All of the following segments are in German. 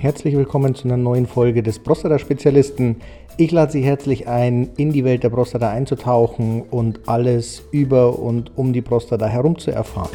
Herzlich willkommen zu einer neuen Folge des Prostata-Spezialisten. Ich lade Sie herzlich ein, in die Welt der Prostata einzutauchen und alles über und um die Prostata herum zu erfahren.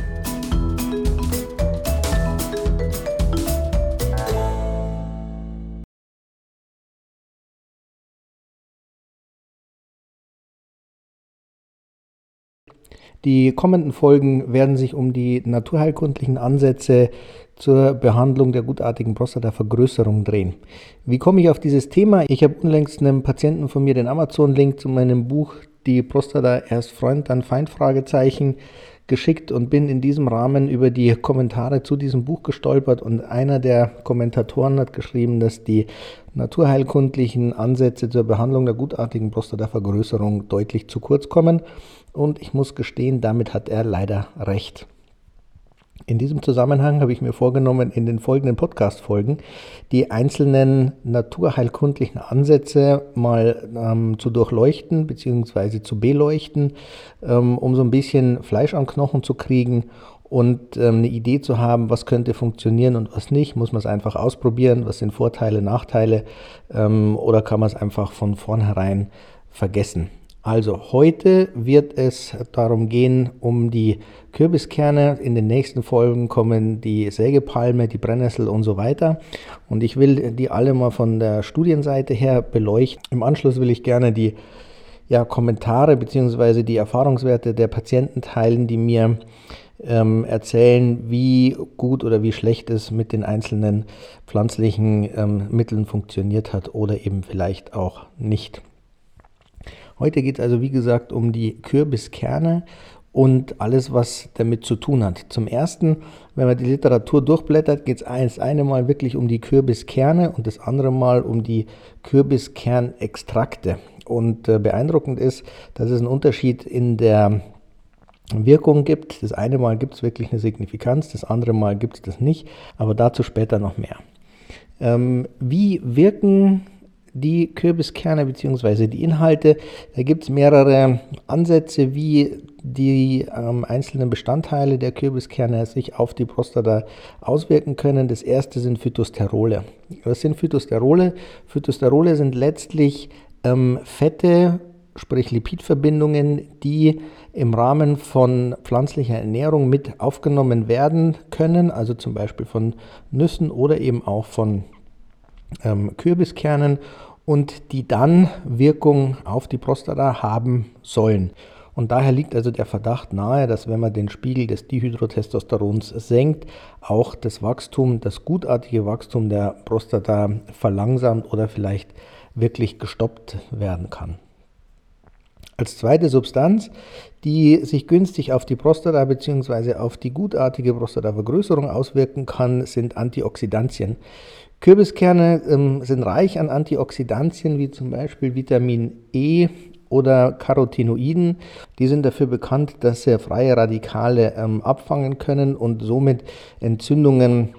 Die kommenden Folgen werden sich um die naturheilkundlichen Ansätze zur Behandlung der gutartigen Prostatavergrößerung drehen. Wie komme ich auf dieses Thema? Ich habe unlängst einem Patienten von mir den Amazon-Link zu meinem Buch Die Prostata erst Freund, dann Feind Fragezeichen geschickt und bin in diesem Rahmen über die Kommentare zu diesem Buch gestolpert und einer der Kommentatoren hat geschrieben, dass die naturheilkundlichen Ansätze zur Behandlung der gutartigen Prostatavergrößerung deutlich zu kurz kommen und ich muss gestehen, damit hat er leider recht. In diesem Zusammenhang habe ich mir vorgenommen, in den folgenden Podcast-Folgen die einzelnen naturheilkundlichen Ansätze mal ähm, zu durchleuchten bzw. zu beleuchten, ähm, um so ein bisschen Fleisch an Knochen zu kriegen und ähm, eine Idee zu haben, was könnte funktionieren und was nicht. Muss man es einfach ausprobieren? Was sind Vorteile, Nachteile? Ähm, oder kann man es einfach von vornherein vergessen? Also heute wird es darum gehen, um die Kürbiskerne. In den nächsten Folgen kommen die Sägepalme, die Brennnessel und so weiter. Und ich will die alle mal von der Studienseite her beleuchten. Im Anschluss will ich gerne die ja, Kommentare bzw. die Erfahrungswerte der Patienten teilen, die mir ähm, erzählen, wie gut oder wie schlecht es mit den einzelnen pflanzlichen ähm, Mitteln funktioniert hat oder eben vielleicht auch nicht. Heute geht es also, wie gesagt, um die Kürbiskerne und alles, was damit zu tun hat. Zum Ersten, wenn man die Literatur durchblättert, geht es das eine Mal wirklich um die Kürbiskerne und das andere Mal um die Kürbiskernextrakte. Und äh, beeindruckend ist, dass es einen Unterschied in der Wirkung gibt. Das eine Mal gibt es wirklich eine Signifikanz, das andere Mal gibt es das nicht, aber dazu später noch mehr. Ähm, wie wirken die Kürbiskerne bzw. die Inhalte. Da gibt es mehrere Ansätze, wie die ähm, einzelnen Bestandteile der Kürbiskerne sich auf die Prostata auswirken können. Das erste sind Phytosterole. Was sind Phytosterole? Phytosterole sind letztlich ähm, Fette, sprich Lipidverbindungen, die im Rahmen von pflanzlicher Ernährung mit aufgenommen werden können, also zum Beispiel von Nüssen oder eben auch von ähm, Kürbiskernen und die dann Wirkung auf die Prostata haben sollen. Und daher liegt also der Verdacht nahe, dass wenn man den Spiegel des Dihydrotestosterons senkt, auch das Wachstum, das gutartige Wachstum der Prostata verlangsamt oder vielleicht wirklich gestoppt werden kann. Als zweite Substanz, die sich günstig auf die Prostata bzw. auf die gutartige Prostatavergrößerung auswirken kann, sind Antioxidantien. Kürbiskerne ähm, sind reich an Antioxidantien wie zum Beispiel Vitamin E oder Carotinoiden. Die sind dafür bekannt, dass sie freie Radikale ähm, abfangen können und somit Entzündungen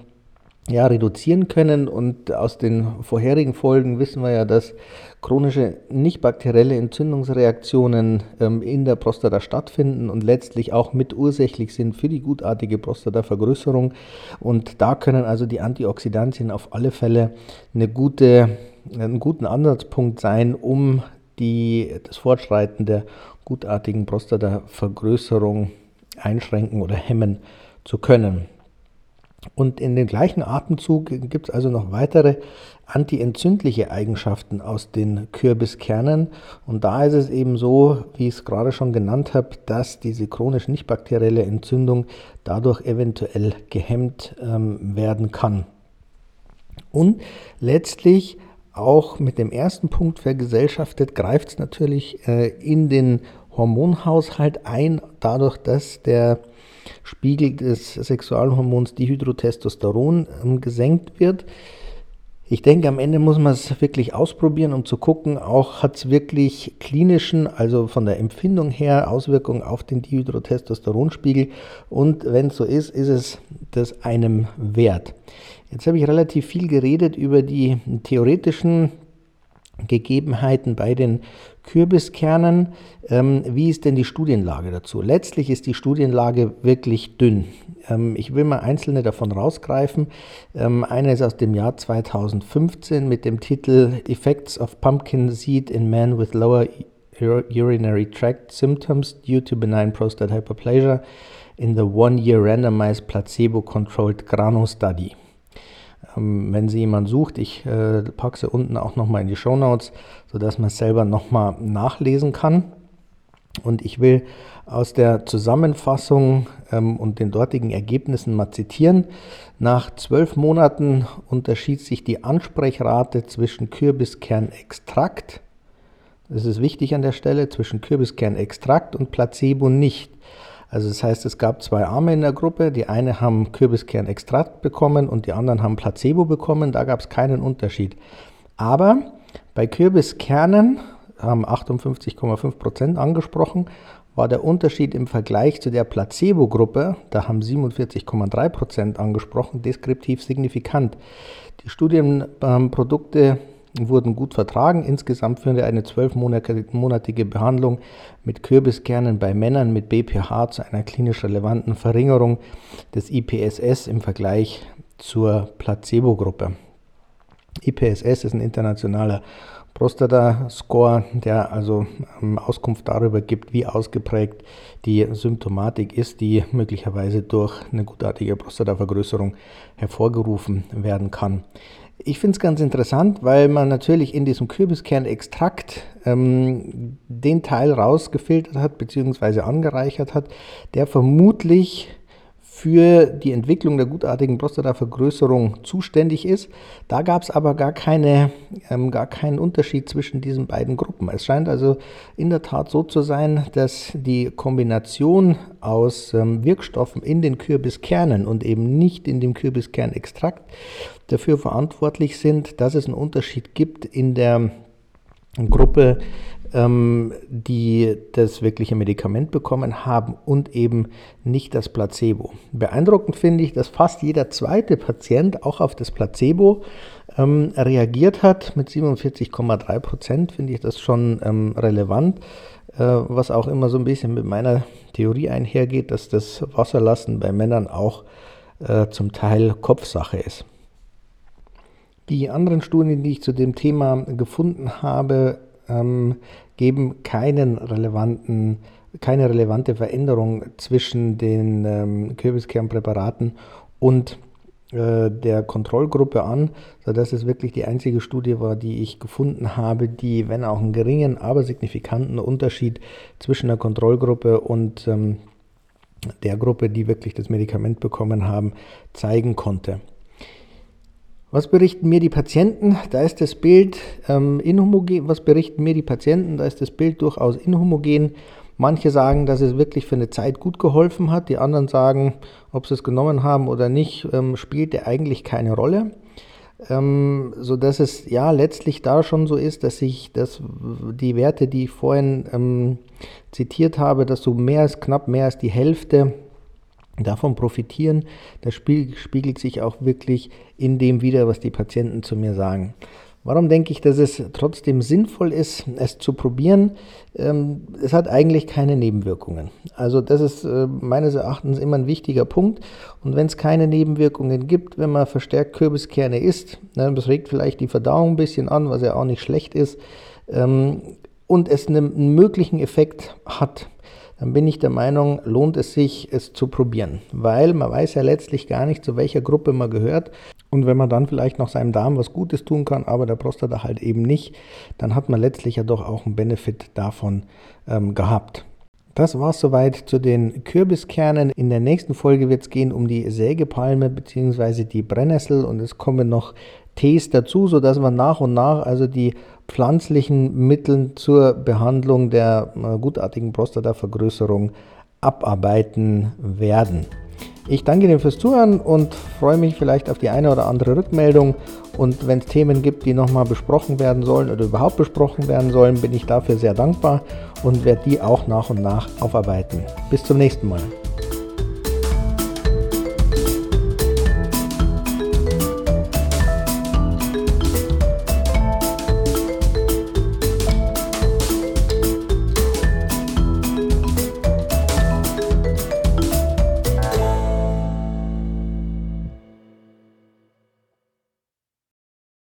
ja, reduzieren können. Und aus den vorherigen Folgen wissen wir ja, dass chronische nicht bakterielle Entzündungsreaktionen ähm, in der Prostata stattfinden und letztlich auch mit ursächlich sind für die gutartige Prostatavergrößerung. Und da können also die Antioxidantien auf alle Fälle eine gute, einen guten Ansatzpunkt sein, um die, das Fortschreiten der gutartigen Prostatavergrößerung einschränken oder hemmen zu können. Und in dem gleichen Atemzug gibt es also noch weitere antientzündliche Eigenschaften aus den Kürbiskernen. Und da ist es eben so, wie ich es gerade schon genannt habe, dass diese chronisch nicht bakterielle Entzündung dadurch eventuell gehemmt ähm, werden kann. Und letztlich auch mit dem ersten Punkt vergesellschaftet, greift es natürlich äh, in den Hormonhaushalt ein, dadurch, dass der Spiegel des Sexualhormons Dihydrotestosteron ähm, gesenkt wird. Ich denke, am Ende muss man es wirklich ausprobieren, um zu gucken, auch hat es wirklich klinischen, also von der Empfindung her, Auswirkungen auf den Dihydrotestosteronspiegel. Und wenn es so ist, ist es das einem wert. Jetzt habe ich relativ viel geredet über die theoretischen Gegebenheiten bei den Kürbiskernen. Ähm, wie ist denn die Studienlage dazu? Letztlich ist die Studienlage wirklich dünn. Ähm, ich will mal einzelne davon rausgreifen. Ähm, eine ist aus dem Jahr 2015 mit dem Titel Effects of Pumpkin Seed in Men with Lower Urinary Tract Symptoms due to benign prostate hyperplasia in the one-year randomized placebo-controlled Grano Study. Ähm, wenn sie jemand sucht, ich äh, packe sie unten auch nochmal in die Show Notes, sodass man es selber nochmal nachlesen kann. Und ich will aus der Zusammenfassung ähm, und den dortigen Ergebnissen mal zitieren. Nach zwölf Monaten unterschied sich die Ansprechrate zwischen Kürbiskernextrakt, das ist wichtig an der Stelle, zwischen Kürbiskernextrakt und Placebo nicht. Also das heißt, es gab zwei Arme in der Gruppe. Die eine haben Kürbiskernextrakt bekommen und die anderen haben Placebo bekommen. Da gab es keinen Unterschied. Aber bei Kürbiskernen haben 58,5 Prozent angesprochen, war der Unterschied im Vergleich zu der Placebo-Gruppe, da haben 47,3 Prozent angesprochen, deskriptiv signifikant. Die Studienprodukte wurden gut vertragen. Insgesamt wir eine zwölfmonatige Behandlung mit Kürbiskernen bei Männern mit BPH zu einer klinisch relevanten Verringerung des IPSS im Vergleich zur Placebo-Gruppe. IPSS ist ein internationaler Prostata-Score, der also ähm, Auskunft darüber gibt, wie ausgeprägt die Symptomatik ist, die möglicherweise durch eine gutartige Prostatavergrößerung hervorgerufen werden kann. Ich finde es ganz interessant, weil man natürlich in diesem Kürbiskernextrakt ähm, den Teil rausgefiltert hat bzw. angereichert hat, der vermutlich für die Entwicklung der gutartigen Prostatavergrößerung zuständig ist. Da gab es aber gar, keine, ähm, gar keinen Unterschied zwischen diesen beiden Gruppen. Es scheint also in der Tat so zu sein, dass die Kombination aus ähm, Wirkstoffen in den Kürbiskernen und eben nicht in dem Kürbiskernextrakt dafür verantwortlich sind, dass es einen Unterschied gibt in der Gruppe ähm, die das wirkliche Medikament bekommen haben und eben nicht das Placebo. Beeindruckend finde ich, dass fast jeder zweite Patient auch auf das Placebo ähm, reagiert hat. Mit 47,3 Prozent finde ich das schon ähm, relevant, äh, was auch immer so ein bisschen mit meiner Theorie einhergeht, dass das Wasserlassen bei Männern auch äh, zum Teil Kopfsache ist. Die anderen Studien, die ich zu dem Thema gefunden habe, ähm, geben keinen relevanten, keine relevante Veränderung zwischen den ähm, Kürbiskernpräparaten und äh, der Kontrollgruppe an, sodass es wirklich die einzige Studie war, die ich gefunden habe, die, wenn auch einen geringen, aber signifikanten Unterschied zwischen der Kontrollgruppe und ähm, der Gruppe, die wirklich das Medikament bekommen haben, zeigen konnte. Was berichten mir die Patienten? Da ist das Bild ähm, inhomogen. Was berichten mir die Patienten? Da ist das Bild durchaus inhomogen. Manche sagen, dass es wirklich für eine Zeit gut geholfen hat. Die anderen sagen, ob sie es genommen haben oder nicht, ähm, spielte eigentlich keine Rolle. Ähm, so dass es ja letztlich da schon so ist, dass sich das, die Werte, die ich vorhin ähm, zitiert habe, dass so mehr als knapp mehr als die Hälfte davon profitieren. Das spiegelt sich auch wirklich in dem wider, was die Patienten zu mir sagen. Warum denke ich, dass es trotzdem sinnvoll ist, es zu probieren? Ähm, es hat eigentlich keine Nebenwirkungen. Also das ist äh, meines Erachtens immer ein wichtiger Punkt. Und wenn es keine Nebenwirkungen gibt, wenn man verstärkt Kürbiskerne isst, ne, das regt vielleicht die Verdauung ein bisschen an, was ja auch nicht schlecht ist, ähm, und es einen möglichen Effekt hat, dann bin ich der Meinung, lohnt es sich, es zu probieren. Weil man weiß ja letztlich gar nicht, zu welcher Gruppe man gehört. Und wenn man dann vielleicht noch seinem Darm was Gutes tun kann, aber der Prostata halt eben nicht, dann hat man letztlich ja doch auch einen Benefit davon ähm, gehabt. Das war es soweit zu den Kürbiskernen. In der nächsten Folge wird es gehen um die Sägepalme bzw. die Brennnessel und es kommen noch Tees dazu, sodass man nach und nach also die pflanzlichen Mittel zur Behandlung der äh, gutartigen Prostatavergrößerung abarbeiten werden. Ich danke Ihnen fürs Zuhören und freue mich vielleicht auf die eine oder andere Rückmeldung. Und wenn es Themen gibt, die nochmal besprochen werden sollen oder überhaupt besprochen werden sollen, bin ich dafür sehr dankbar und werde die auch nach und nach aufarbeiten. Bis zum nächsten Mal.